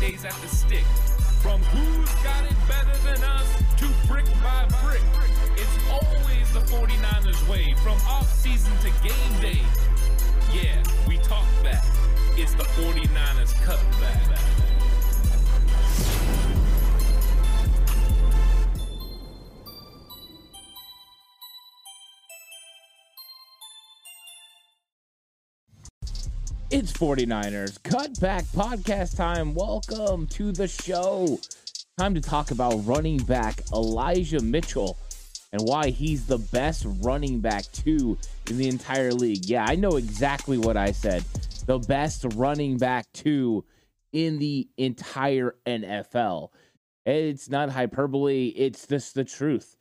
days at the stick. From who's got it better than us to brick by brick. It's always the 49ers way from offseason to game It's 49ers Cutback Podcast time. Welcome to the show. Time to talk about running back Elijah Mitchell and why he's the best running back, too, in the entire league. Yeah, I know exactly what I said. The best running back, too, in the entire NFL. It's not hyperbole, it's just the truth.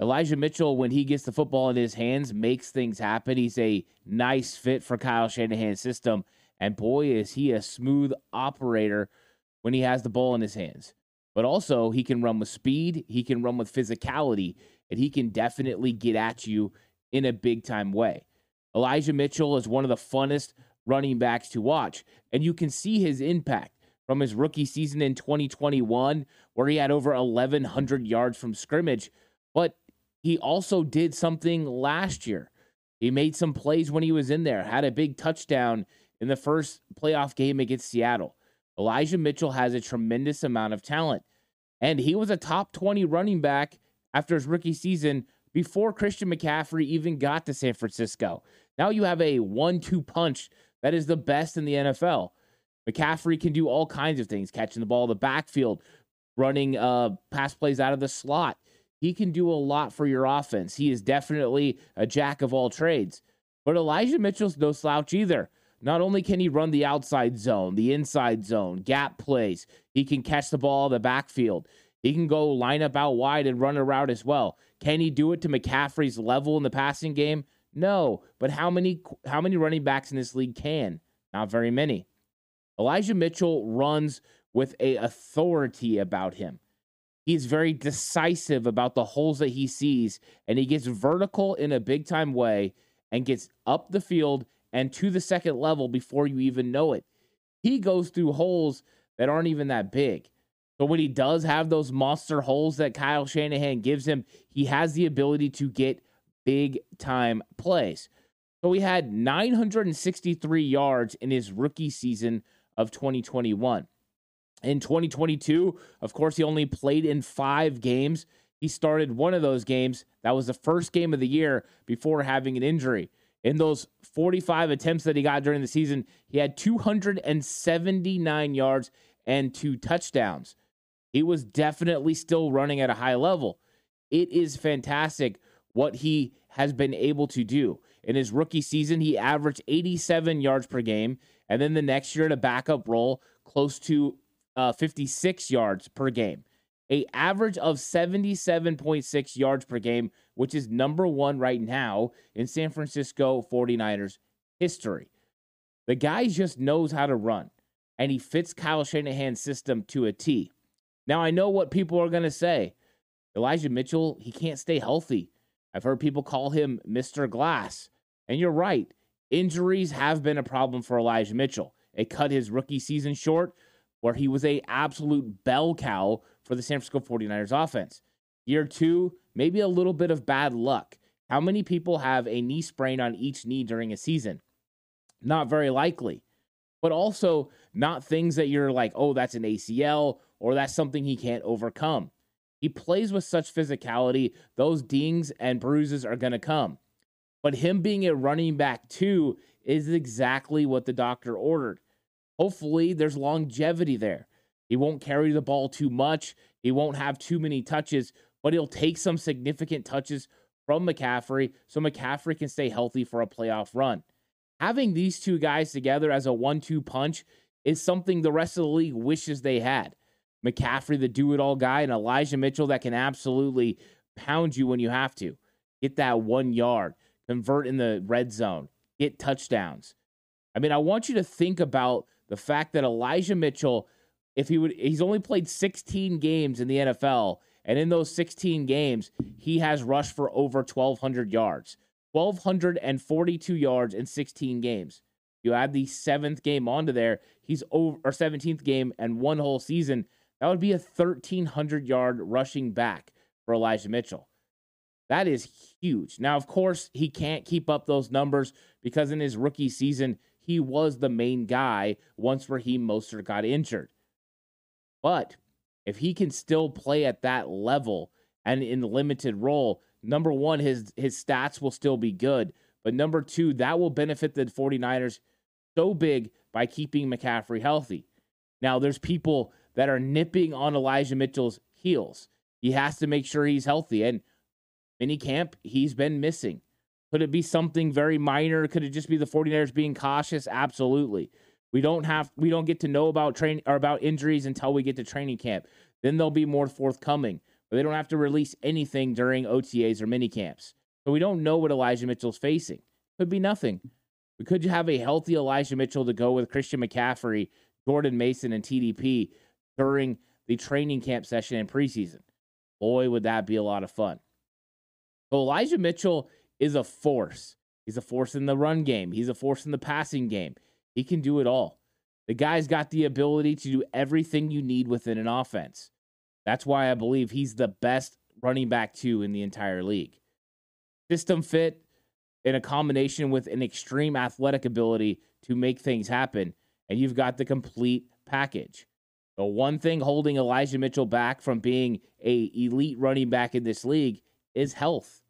Elijah Mitchell, when he gets the football in his hands, makes things happen. He's a nice fit for Kyle Shanahan's system. And boy, is he a smooth operator when he has the ball in his hands. But also, he can run with speed, he can run with physicality, and he can definitely get at you in a big time way. Elijah Mitchell is one of the funnest running backs to watch, and you can see his impact from his rookie season in 2021, where he had over 1,100 yards from scrimmage. But he also did something last year. He made some plays when he was in there, had a big touchdown in the first playoff game against Seattle. Elijah Mitchell has a tremendous amount of talent, and he was a top 20 running back after his rookie season before Christian McCaffrey even got to San Francisco. Now you have a one two punch that is the best in the NFL. McCaffrey can do all kinds of things catching the ball in the backfield, running uh, pass plays out of the slot. He can do a lot for your offense. He is definitely a jack of all trades. But Elijah Mitchell's no slouch either. Not only can he run the outside zone, the inside zone, gap plays, he can catch the ball in the backfield. He can go line up out wide and run a route as well. Can he do it to McCaffrey's level in the passing game? No. But how many how many running backs in this league can? Not very many. Elijah Mitchell runs with a authority about him. He's very decisive about the holes that he sees, and he gets vertical in a big time way and gets up the field and to the second level before you even know it. He goes through holes that aren't even that big. So when he does have those monster holes that Kyle Shanahan gives him, he has the ability to get big time plays. So he had 963 yards in his rookie season of 2021. In 2022, of course, he only played in five games. He started one of those games. That was the first game of the year before having an injury. In those 45 attempts that he got during the season, he had 279 yards and two touchdowns. He was definitely still running at a high level. It is fantastic what he has been able to do. In his rookie season, he averaged 87 yards per game. And then the next year, in a backup role, close to uh, 56 yards per game. A average of 77.6 yards per game, which is number one right now in San Francisco 49ers history. The guy just knows how to run, and he fits Kyle Shanahan's system to a T. Now, I know what people are going to say. Elijah Mitchell, he can't stay healthy. I've heard people call him Mr. Glass. And you're right. Injuries have been a problem for Elijah Mitchell. It cut his rookie season short, where he was a absolute bell cow for the San Francisco 49ers offense. Year two, maybe a little bit of bad luck. How many people have a knee sprain on each knee during a season? Not very likely. But also not things that you're like, oh, that's an ACL or that's something he can't overcome. He plays with such physicality, those dings and bruises are going to come. But him being a running back too is exactly what the doctor ordered. Hopefully, there's longevity there. He won't carry the ball too much. He won't have too many touches, but he'll take some significant touches from McCaffrey so McCaffrey can stay healthy for a playoff run. Having these two guys together as a one two punch is something the rest of the league wishes they had. McCaffrey, the do it all guy, and Elijah Mitchell that can absolutely pound you when you have to. Get that one yard, convert in the red zone, get touchdowns. I mean, I want you to think about the fact that Elijah Mitchell, if he would, he's only played 16 games in the NFL, and in those 16 games, he has rushed for over 1,200 yards, 1,242 yards in 16 games. You add the seventh game onto there, he's over or 17th game and one whole season. That would be a 1,300 yard rushing back for Elijah Mitchell. That is huge. Now, of course, he can't keep up those numbers because in his rookie season, he was the main guy once Raheem Mostert got injured. But if he can still play at that level and in limited role, number one, his his stats will still be good. But number two, that will benefit the 49ers so big by keeping McCaffrey healthy. Now, there's people that are nipping on Elijah Mitchell's heels. He has to make sure he's healthy. And mini camp, he's been missing. Could it be something very minor? Could it just be the 49ers being cautious? Absolutely. We don't have we don't get to know about train or about injuries until we get to training camp. Then they'll be more forthcoming. But they don't have to release anything during OTAs or mini camps. So we don't know what Elijah Mitchell's facing. Could be nothing. We could have a healthy Elijah Mitchell to go with Christian McCaffrey, Jordan Mason, and TDP during the training camp session in preseason. Boy, would that be a lot of fun. So Elijah Mitchell is a force. He's a force in the run game. He's a force in the passing game. He can do it all. The guy's got the ability to do everything you need within an offense. That's why I believe he's the best running back two in the entire league. System fit in a combination with an extreme athletic ability to make things happen, and you've got the complete package. The one thing holding Elijah Mitchell back from being a elite running back in this league is health.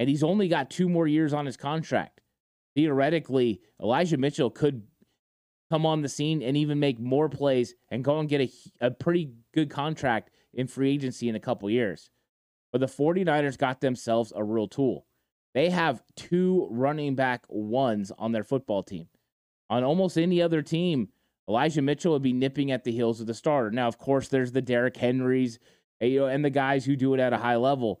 And he's only got two more years on his contract. Theoretically, Elijah Mitchell could come on the scene and even make more plays and go and get a, a pretty good contract in free agency in a couple years. But the 49ers got themselves a real tool. They have two running back ones on their football team. On almost any other team, Elijah Mitchell would be nipping at the heels of the starter. Now, of course, there's the Derrick Henrys eh, you know, and the guys who do it at a high level.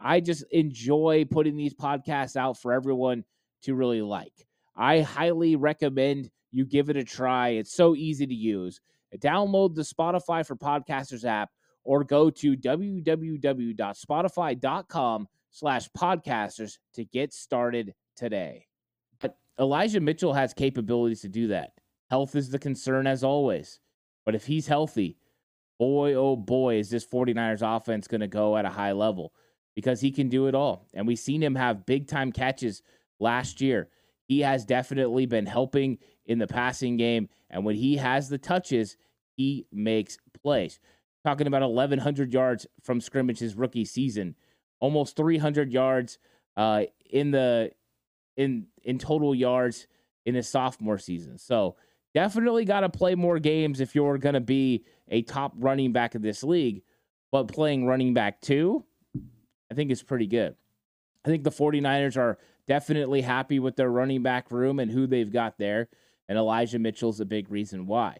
I just enjoy putting these podcasts out for everyone to really like. I highly recommend you give it a try. It's so easy to use. Download the Spotify for Podcasters app or go to www.spotify.com slash podcasters to get started today. But Elijah Mitchell has capabilities to do that. Health is the concern as always. But if he's healthy, boy, oh boy, is this 49ers offense going to go at a high level because he can do it all. And we've seen him have big time catches last year. He has definitely been helping in the passing game. And when he has the touches, he makes plays. Talking about 1,100 yards from scrimmage his rookie season, almost 300 yards uh, in the in in total yards in his sophomore season. So Definitely got to play more games if you're going to be a top running back of this league. But playing running back two, I think is pretty good. I think the 49ers are definitely happy with their running back room and who they've got there. And Elijah Mitchell's a big reason why.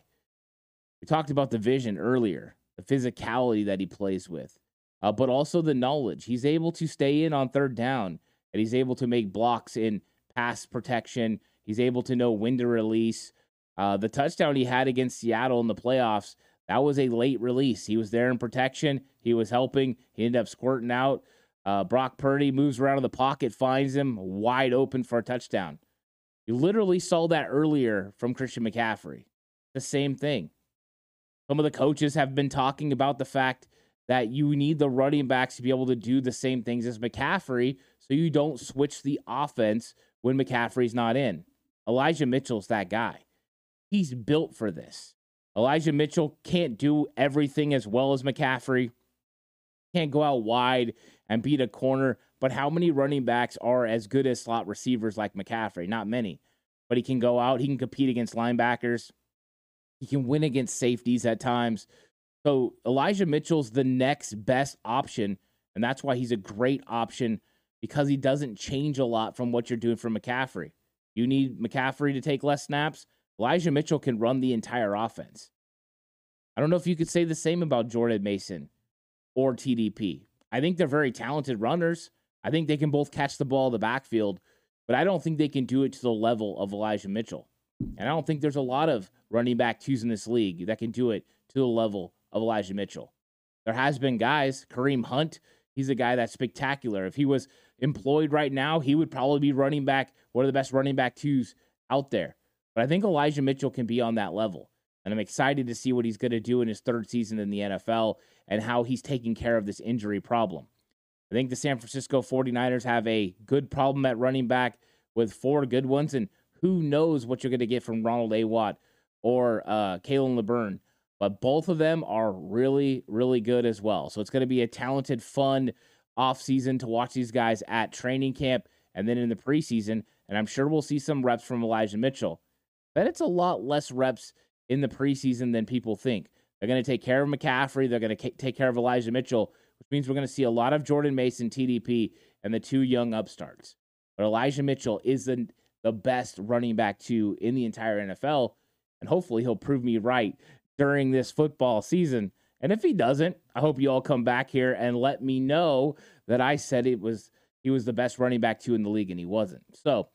We talked about the vision earlier, the physicality that he plays with, uh, but also the knowledge. He's able to stay in on third down and he's able to make blocks in pass protection. He's able to know when to release. Uh, the touchdown he had against Seattle in the playoffs, that was a late release. He was there in protection. He was helping. He ended up squirting out. Uh, Brock Purdy moves around in the pocket, finds him wide open for a touchdown. You literally saw that earlier from Christian McCaffrey. The same thing. Some of the coaches have been talking about the fact that you need the running backs to be able to do the same things as McCaffrey so you don't switch the offense when McCaffrey's not in. Elijah Mitchell's that guy. He's built for this. Elijah Mitchell can't do everything as well as McCaffrey. Can't go out wide and beat a corner. But how many running backs are as good as slot receivers like McCaffrey? Not many. But he can go out, he can compete against linebackers, he can win against safeties at times. So Elijah Mitchell's the next best option. And that's why he's a great option because he doesn't change a lot from what you're doing for McCaffrey. You need McCaffrey to take less snaps. Elijah Mitchell can run the entire offense. I don't know if you could say the same about Jordan Mason or TDP. I think they're very talented runners. I think they can both catch the ball in the backfield, but I don't think they can do it to the level of Elijah Mitchell. And I don't think there's a lot of running back twos in this league that can do it to the level of Elijah Mitchell. There has been guys, Kareem Hunt, he's a guy that's spectacular. If he was employed right now, he would probably be running back, one of the best running back twos out there. But I think Elijah Mitchell can be on that level. And I'm excited to see what he's going to do in his third season in the NFL and how he's taking care of this injury problem. I think the San Francisco 49ers have a good problem at running back with four good ones. And who knows what you're going to get from Ronald A. Watt or uh, Khalan Laborn. But both of them are really, really good as well. So it's going to be a talented, fun offseason to watch these guys at training camp and then in the preseason. And I'm sure we'll see some reps from Elijah Mitchell. But it's a lot less reps in the preseason than people think. They're going to take care of McCaffrey. They're going to take care of Elijah Mitchell, which means we're going to see a lot of Jordan Mason, TDP, and the two young upstarts. But Elijah Mitchell is the, the best running back two in the entire NFL. And hopefully he'll prove me right during this football season. And if he doesn't, I hope you all come back here and let me know that I said it was he was the best running back two in the league and he wasn't. So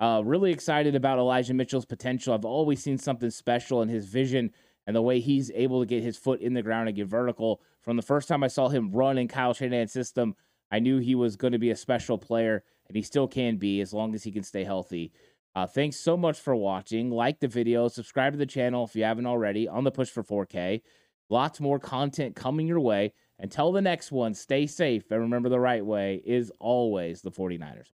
uh, really excited about Elijah Mitchell's potential. I've always seen something special in his vision and the way he's able to get his foot in the ground and get vertical. From the first time I saw him run in Kyle Shanahan's system, I knew he was going to be a special player, and he still can be as long as he can stay healthy. Uh, thanks so much for watching. Like the video, subscribe to the channel if you haven't already on the push for 4K. Lots more content coming your way. Until the next one, stay safe and remember the right way is always the 49ers.